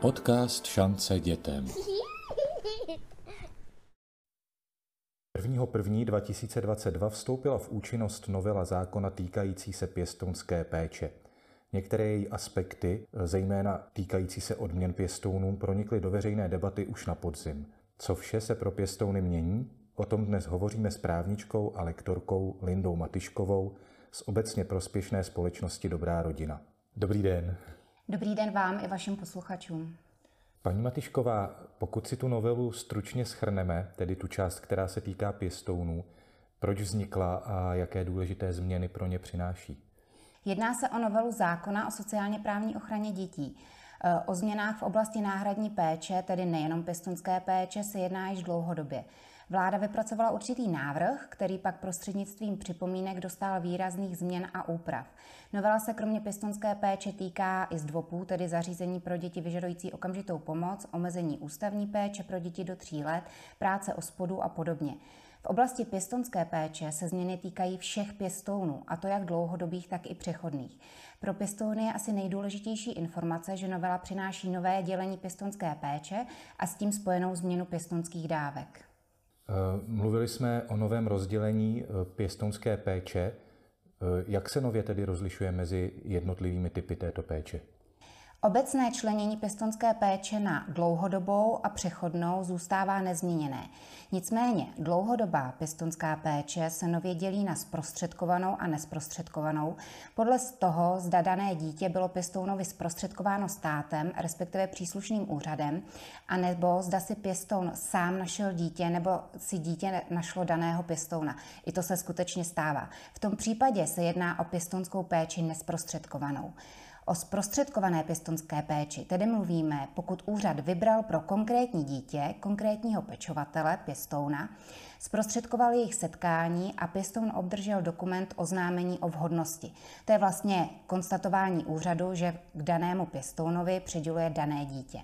Podcast Šance dětem. 1. 1. 2022 vstoupila v účinnost novela zákona týkající se pěstounské péče. Některé její aspekty, zejména týkající se odměn pěstounům, pronikly do veřejné debaty už na podzim. Co vše se pro pěstouny mění? O tom dnes hovoříme s právničkou a lektorkou Lindou Matyškovou z obecně prospěšné společnosti Dobrá rodina. Dobrý den. Dobrý den vám i vašim posluchačům. Paní Matyšková, pokud si tu novelu stručně schrneme, tedy tu část, která se týká pěstounů, proč vznikla a jaké důležité změny pro ně přináší? Jedná se o novelu zákona o sociálně právní ochraně dětí. E, o změnách v oblasti náhradní péče, tedy nejenom pěstonské péče, se jedná již dlouhodobě. Vláda vypracovala určitý návrh, který pak prostřednictvím připomínek dostal výrazných změn a úprav. Novela se kromě pěstonské péče týká i zdvopů, tedy zařízení pro děti vyžadující okamžitou pomoc, omezení ústavní péče pro děti do tří let, práce o spodu a podobně. V oblasti pěstonské péče se změny týkají všech pěstounů, a to jak dlouhodobých, tak i přechodných. Pro pěstouny je asi nejdůležitější informace, že novela přináší nové dělení pěstonské péče a s tím spojenou změnu pěstonských dávek. Eh, mluvili jsme o novém rozdělení eh, pěstounské péče. Eh, jak se nově tedy rozlišuje mezi jednotlivými typy této péče? Obecné členění pěstonské péče na dlouhodobou a přechodnou zůstává nezměněné. Nicméně dlouhodobá pěstonská péče se nově dělí na zprostředkovanou a nesprostředkovanou podle toho, zda dané dítě bylo pěstounovi zprostředkováno státem, respektive příslušným úřadem, anebo zda si pěstoun sám našel dítě nebo si dítě našlo daného pěstouna. I to se skutečně stává. V tom případě se jedná o pěstonskou péči nesprostředkovanou. O zprostředkované pěstonské péči tedy mluvíme, pokud úřad vybral pro konkrétní dítě konkrétního pečovatele, pěstouna, zprostředkoval jejich setkání a pěstoun obdržel dokument oznámení o vhodnosti. To je vlastně konstatování úřadu, že k danému pěstounovi přiděluje dané dítě.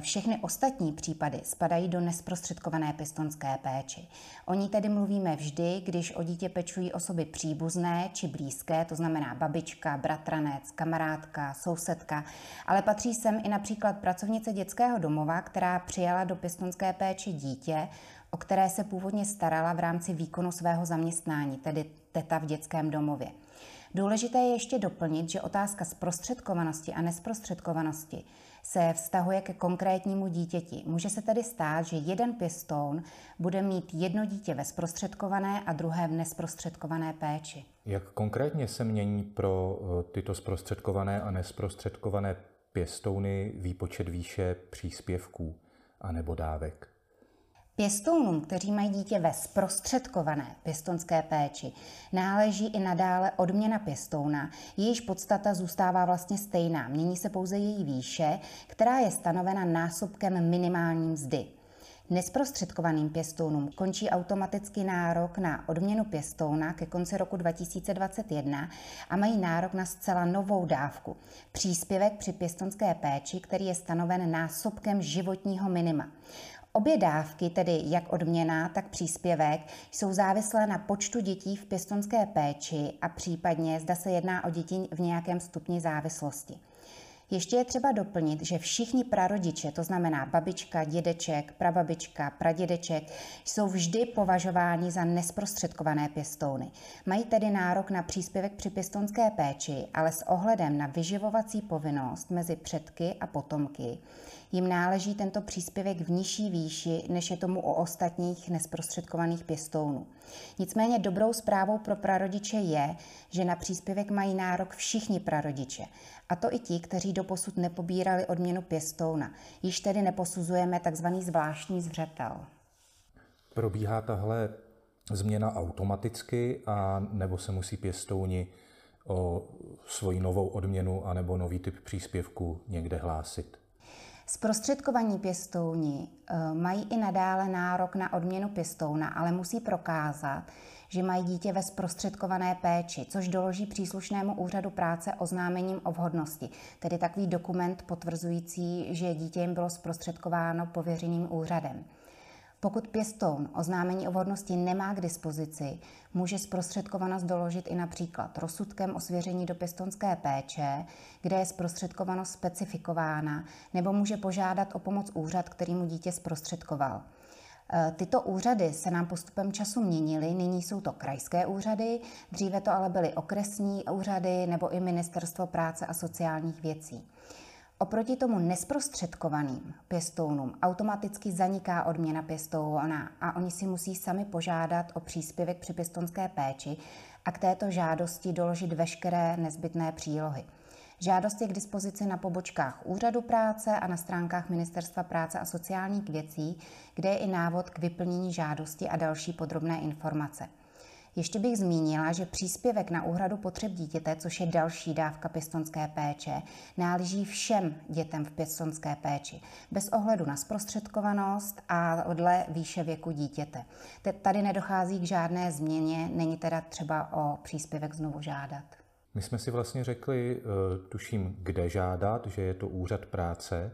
Všechny ostatní případy spadají do nesprostředkované pěstonské péči. O ní tedy mluvíme vždy, když o dítě pečují osoby příbuzné či blízké, to znamená babička, bratranec, kamarádka, sousedka, ale patří sem i například pracovnice dětského domova, která přijala do pěstonské péči dítě, o které se původně starala v rámci výkonu svého zaměstnání, tedy teta v dětském domově. Důležité je ještě doplnit, že otázka zprostředkovanosti a nesprostředkovanosti se vztahuje ke konkrétnímu dítěti. Může se tedy stát, že jeden pěstoun bude mít jedno dítě ve zprostředkované a druhé v nesprostředkované péči. Jak konkrétně se mění pro eh, tyto zprostředkované a nesprostředkované pěstouny výpočet výše příspěvků a nebo dávek? Pěstounům, kteří mají dítě ve zprostředkované pěstonské péči, náleží i nadále odměna pěstouna, jejíž podstata zůstává vlastně stejná, mění se pouze její výše, která je stanovena násobkem minimální mzdy. Nesprostředkovaným pěstounům končí automaticky nárok na odměnu pěstouna ke konci roku 2021 a mají nárok na zcela novou dávku. Příspěvek při pěstonské péči, který je stanoven násobkem životního minima. Obě dávky, tedy jak odměna, tak příspěvek, jsou závislé na počtu dětí v pěstonské péči a případně zda se jedná o děti v nějakém stupni závislosti. Ještě je třeba doplnit, že všichni prarodiče, to znamená babička, dědeček, prababička, pradědeček, jsou vždy považováni za nesprostředkované pěstouny. Mají tedy nárok na příspěvek při pěstounské péči, ale s ohledem na vyživovací povinnost mezi předky a potomky jim náleží tento příspěvek v nižší výši, než je tomu u ostatních nesprostředkovaných pěstounů. Nicméně dobrou zprávou pro prarodiče je, že na příspěvek mají nárok všichni prarodiče, a to i ti, kteří doposud nepobírali odměnu pěstouna. Již tedy neposuzujeme tzv. zvláštní zřetel. Probíhá tahle změna automaticky a nebo se musí pěstouni o svoji novou odměnu anebo nový typ příspěvku někde hlásit? Zprostředkovaní pěstouni eh, mají i nadále nárok na odměnu pěstouna, ale musí prokázat, že mají dítě ve zprostředkované péči, což doloží příslušnému úřadu práce oznámením o vhodnosti, tedy takový dokument potvrzující, že dítě jim bylo zprostředkováno pověřeným úřadem. Pokud pěstoun oznámení o vhodnosti nemá k dispozici, může zprostředkovanost doložit i například rozsudkem o svěření do pěstonské péče, kde je zprostředkovanost specifikována, nebo může požádat o pomoc úřad, který mu dítě zprostředkoval. E, tyto úřady se nám postupem času měnily, nyní jsou to krajské úřady, dříve to ale byly okresní úřady nebo i Ministerstvo práce a sociálních věcí. Oproti tomu nesprostředkovaným pěstounům automaticky zaniká odměna pěstouna a oni si musí sami požádat o příspěvek při pěstonské péči a k této žádosti doložit veškeré nezbytné přílohy. Žádost je k dispozici na pobočkách Úřadu práce a na stránkách Ministerstva práce a sociálních věcí, kde je i návod k vyplnění žádosti a další podrobné informace. Ještě bych zmínila, že příspěvek na úhradu potřeb dítěte, což je další dávka pěstonské péče, náleží všem dětem v pěstonské péči, bez ohledu na zprostředkovanost a dle výše věku dítěte. Tady nedochází k žádné změně, není teda třeba o příspěvek znovu žádat. My jsme si vlastně řekli, eh, tuším, kde žádat, že je to úřad práce,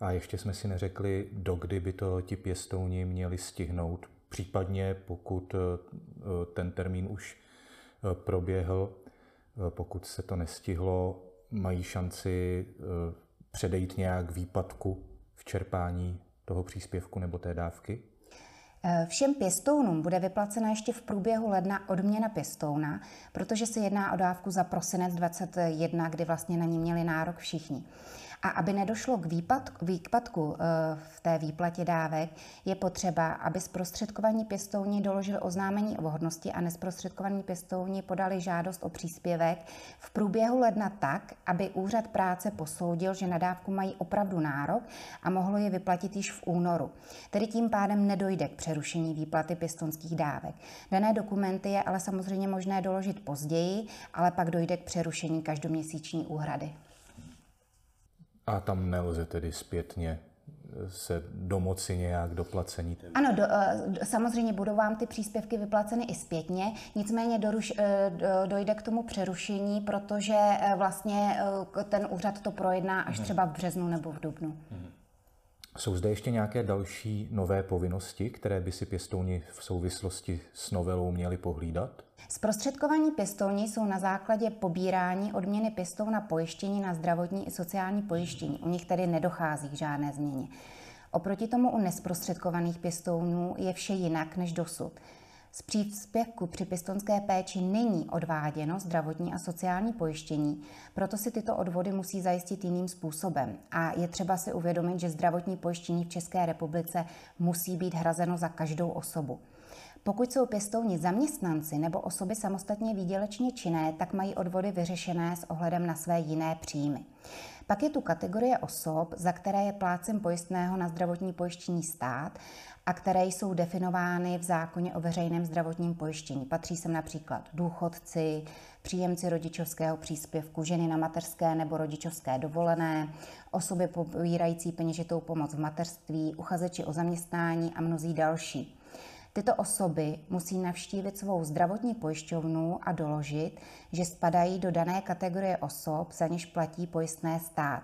a ještě jsme si neřekli, dokdy by to ti pěstouni měli stihnout, Případně, pokud eh, ten termín už eh, proběhl, pokud se to nestihlo, mají šanci předejít nějak výpadku v čerpání toho příspěvku nebo té dávky? Všem pěstounům bude vyplacena ještě v průběhu ledna odměna pěstouna, protože se jedná o dávku za prosinec 21, kdy vlastně na ní měli nárok všichni. A aby nedošlo k výpadku, výpadku eh, v té výplatě dávek, je potřeba, aby zprostředkovaní pěstouni doložili oznámení o vhodnosti a nesprostředkovaní pěstouni podali žádost o příspěvek v průběhu ledna tak, aby úřad práce posoudil, že na dávku mají opravdu nárok a mohlo je vyplatit již v únoru. Tedy tím pádem nedojde k přerušení výplaty pěstonských dávek. Dané dokumenty je ale samozřejmě možné doložit později, ale pak dojde k přerušení každoměsíční úhrady. A tam nelze tedy zpětně se domoci nějak doplacení? Ano, do, eh, samozřejmě budou vám ty příspěvky vyplaceny i zpětně, nicméně doruš, eh, dojde k tomu přerušení, protože eh, vlastně ten úřad to projedná až mhm. třeba v březnu nebo v dubnu. Hmm. Jsou zde ještě nějaké další nové povinnosti, které by si pěstouni v souvislosti s novelou měli pohlídat? Zprostředkovaní pěstouni jsou na základě pobírání odměny pěstouna pojištění na zdravotní i sociální pojištění. U nich tedy nedochází k žádné změně. Oproti tomu u nesprostředkovaných pěstounů je vše jinak než dosud. Z příspěvku při pěstonské péči není odváděno zdravotní a sociální pojištění, proto si tyto odvody musí zajistit jiným způsobem. A je třeba si uvědomit, že zdravotní pojištění v České republice musí být hrazeno za každou osobu. Pokud jsou pěstouni zaměstnanci nebo osoby samostatně výdělečně činné, tak mají odvody vyřešené s ohledem na své jiné příjmy. Pak je tu kategorie osob, za které je plácem pojistného na zdravotní pojištění stát a které jsou definovány v zákoně o veřejném zdravotním pojištění. Patří sem například důchodci, příjemci rodičovského příspěvku, ženy na mateřské nebo rodičovské dovolené, osoby pobírající peněžitou pomoc v mateřství, uchazeči o zaměstnání a mnozí další. Tyto osoby musí navštívit svou zdravotní pojišťovnu a doložit, že spadají do dané kategorie osob, za něž platí pojistné stát.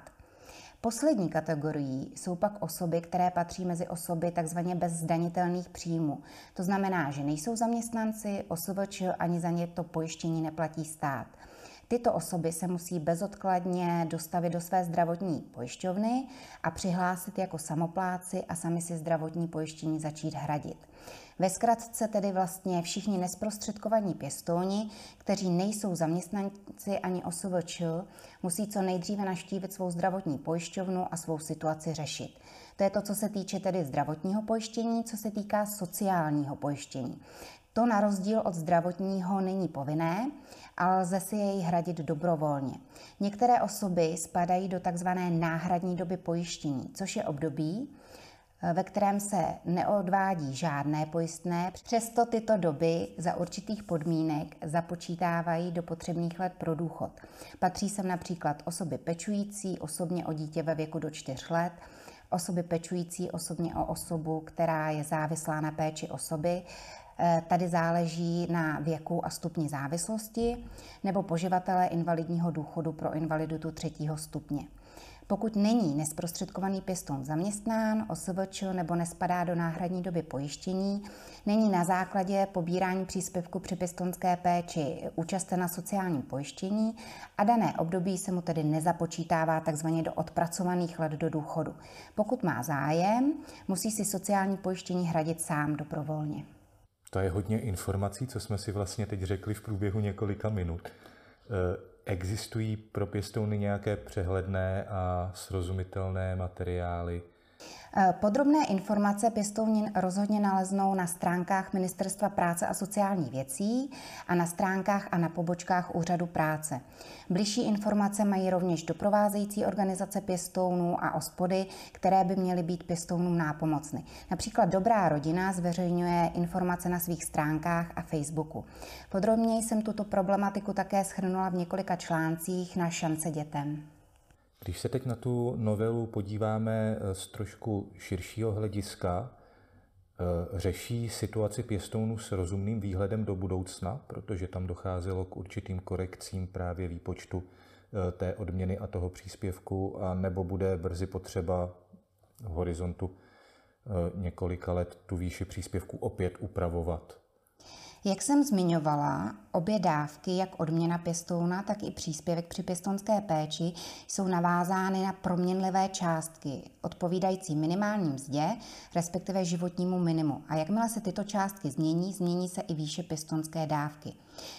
Poslední kategorií jsou pak osoby, které patří mezi osoby takzvaně bez zdanitelných příjmů. To znamená, že nejsou zaměstnanci, OSVČ ani za ně to pojištění neplatí stát. Tyto osoby se musí bezodkladně dostavit do své zdravotní pojišťovny a přihlásit jako samopláci a sami si zdravotní pojištění začít hradit. Ve zkratce tedy vlastně všichni nesprostředkovaní pěstouni, kteří nejsou zaměstnanci ani OSVČ, musí co nejdříve naštívit svou zdravotní pojišťovnu a svou situaci řešit. To je to, co se týče tedy zdravotního pojištění, co se týká sociálního pojištění. To na rozdíl od zdravotního není povinné, ale lze si jej hradit dobrovolně. Některé osoby spadají do tzv. náhradní doby pojištění, což je období, ve kterém se neodvádí žádné pojistné, přesto tyto doby za určitých podmínek započítávají do potřebných let pro důchod. Patří sem například osoby pečující osobně o dítě ve věku do 4 let, osoby pečující osobně o osobu, která je závislá na péči osoby, Tady záleží na věku a stupni závislosti nebo poživatele invalidního důchodu pro invaliditu třetího stupně. Pokud není nesprostředkovaný pěstoun zaměstnán, OSVČ nebo nespadá do náhradní doby pojištění, není na základě pobírání příspěvku při pěstounské péči účasten na sociálním pojištění a dané období se mu tedy nezapočítává tzv. do odpracovaných let do důchodu. Pokud má zájem, musí si sociální pojištění hradit sám dobrovolně. To je hodně informací, co jsme si vlastně teď řekli v průběhu několika minut. E, Existují pro pěstouny nějaké přehledné a srozumitelné materiály, podrobné informace pěstounin rozhodně naleznou na stránkách Ministerstva práce a sociálních věcí a na stránkách a na pobočkách Úřadu práce. Bližší informace mají rovněž doprovázející organizace pěstounů a ospody, které by měly být pěstounům nápomocny. Například Dobrá rodina zveřejňuje informace na svých stránkách a Facebooku. Podrobněji jsem tuto problematiku také schrnula v několika článcích na šance dětem. Když se teď na tu novelu podíváme eh, z trošku širšího hlediska, eh, řeší situaci pěstounů s rozumným výhledem do budoucna, protože tam docházelo k určitým korekcím právě výpočtu eh, té odměny a toho příspěvku, a nebo bude brzy potřeba v horizontu několika let tu výši příspěvku opět upravovat. Jak jsem zmiňovala, obě dávky, jak odměna pěstouna, tak i příspěvek při pěstounské péči, jsou navázány na proměnlivé částky, odpovídající minimální mzdě, respektive životnímu minimu. A jakmile se tyto částky změní, změní se i výše pěstounské dávky.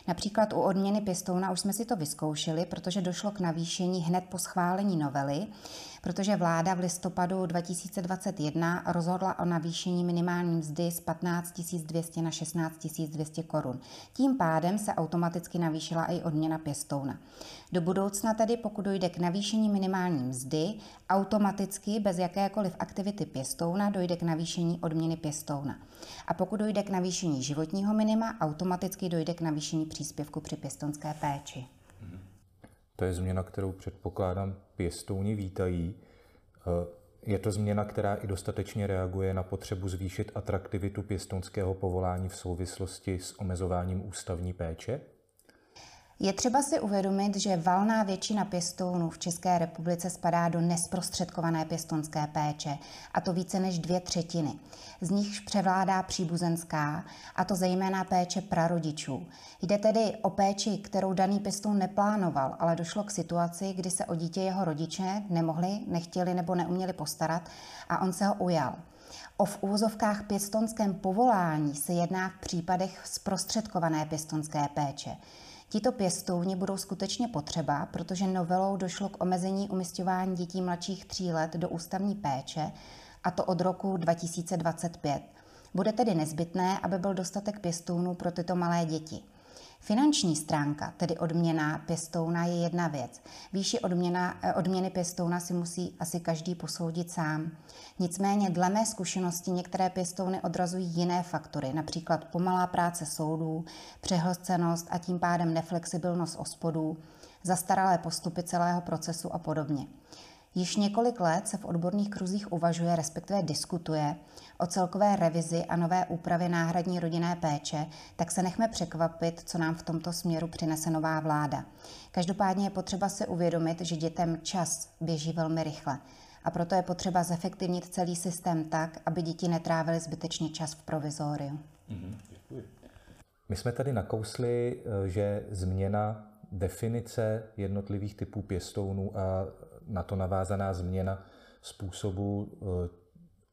Například u odměny pěstouna už jsme si to vyzkoušeli, protože došlo k navýšení hned po schválení novely, protože vláda v listopadu 2021 rozhodla o navýšení minimální mzdy z 15 200 na 16 200 korun. Tím pádem se automaticky navýšila i odměna pěstouna. Do budoucna tedy, pokud dojde k navýšení minimální mzdy, automaticky bez jakékoliv aktivity pěstouna dojde k navýšení odměny pěstouna. A pokud dojde k navýšení životního minima, automaticky dojde k navýšení příspěvku při pěstounské péči. To je změna, kterou předpokládám pěstouni vítají. Eh, je to změna, která i dostatečně reaguje na potřebu zvýšit atraktivitu pěstounského povolání v souvislosti s omezováním ústavní péče? Je třeba si uvědomit, že valná většina pěstounů v České republice spadá do nesprostředkované pěstounské péče, a to více než dvě třetiny. Z nichž převládá příbuzenská, a to zejména péče prarodičů. Jde tedy o péči, kterou daný pěstoun neplánoval, ale došlo k situaci, kdy se o dítě jeho rodiče nemohli, nechtěli nebo neuměli postarat a on se ho ujal. O v úvozovkách pěstonském povolání se jedná v případech zprostředkované pěstonské péče. Tito pěstouni budou skutečně potřeba, protože novelou došlo k omezení umistování dětí mladších tří let do ústavní péče, a to od roku 2025. Bude tedy nezbytné, aby byl dostatek pěstounů pro tyto malé děti. Finanční stránka, tedy odměna pěstouna, je jedna věc. Výši odměna, eh, odměny pěstouna si musí asi každý posoudit sám. Nicméně dle mé zkušenosti některé pěstouny odrazují jiné faktory, například pomalá práce soudů, přehlcenost a tím pádem neflexibilnost ospodů, zastaralé postupy celého procesu a podobně. Již několik let se v odborných kruzích uvažuje, respektive diskutuje o celkové revizi a nové úpravě náhradní rodinné péče, tak se nechme překvapit, co nám v tomto směru přinese nová vláda. Každopádně je potřeba si uvědomit, že dětem čas běží velmi rychle a proto je potřeba zefektivnit celý systém tak, aby děti netrávily zbytečně čas v provizóriu. Mm-hmm, My jsme tady nakousli, eh, že změna definice jednotlivých typů pěstounů a na to navázaná změna způsobu eh,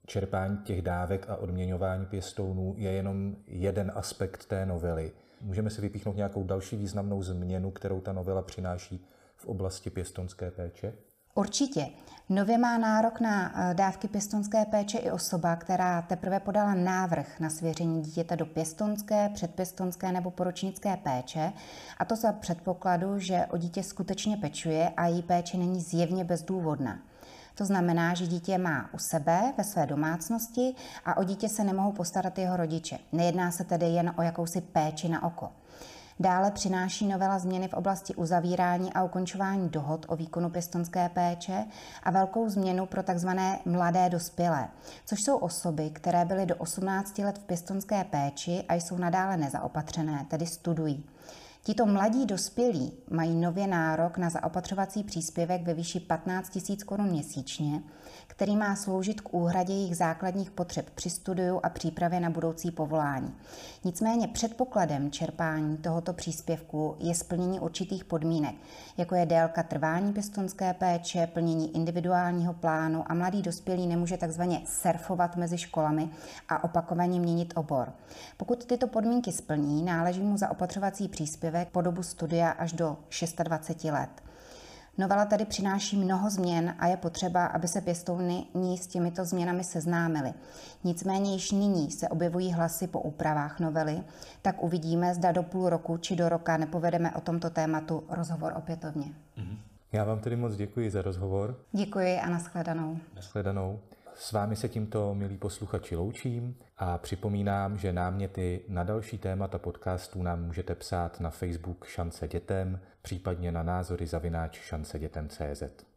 čerpání těch dávek a odměňování pěstounů je jenom jeden aspekt té novely. Můžeme si vypíchnout nějakou další významnou změnu, kterou ta novela přináší v oblasti pěstonské péče? Určitě. Nově má nárok na eh, dávky pěstonské péče i osoba, která teprve podala návrh na svěření dítěte do pěstonské, předpěstonské nebo poročnické péče, a to za předpokladu, že o dítě skutečně pečuje a její péče není zjevně bezdůvodná. To znamená, že dítě má u sebe ve své domácnosti a o dítě se nemohou postarat jeho rodiče. Nejedná se tedy jen o jakousi péči na oko. Dále přináší novela změny v oblasti uzavírání a ukončování dohod o výkonu pěstonské péče a velkou změnu pro tzv. mladé dospělé, což jsou osoby, které byly do 18 let v pěstonské péči a jsou nadále nezaopatřené, tedy studují. Tito mladí dospělí mají nově nárok na zaopatřovací příspěvek ve výši 15 000 korun měsíčně, který má sloužit k úhradě jejich základních potřeb při studiu a přípravě na budoucí povolání. Nicméně předpokladem čerpání tohoto příspěvku je splnění určitých podmínek, jako je délka trvání pěstonské péče, plnění individuálního plánu a mladý dospělý nemůže takzvaně surfovat mezi školami a opakovaně měnit obor. Pokud tyto podmínky splní, náleží mu zaopatřovací příspěvek po dobu studia až do 26 let. Novela tady přináší mnoho změn a je potřeba, aby se pěstouny ní s těmito změnami seznámili. Nicméně již nyní se objevují hlasy po úpravách novely, tak uvidíme, zda do půl roku či do roka nepovedeme o tomto tématu rozhovor opětovně. Já vám tedy moc děkuji za rozhovor. Děkuji a nashledanou. Nashledanou. S vámi se tímto, milí posluchači, loučím a připomínám, že náměty na další témata podcastů nám můžete psát na Facebook Šance dětem, případně na názory zavináč šancedětem.cz.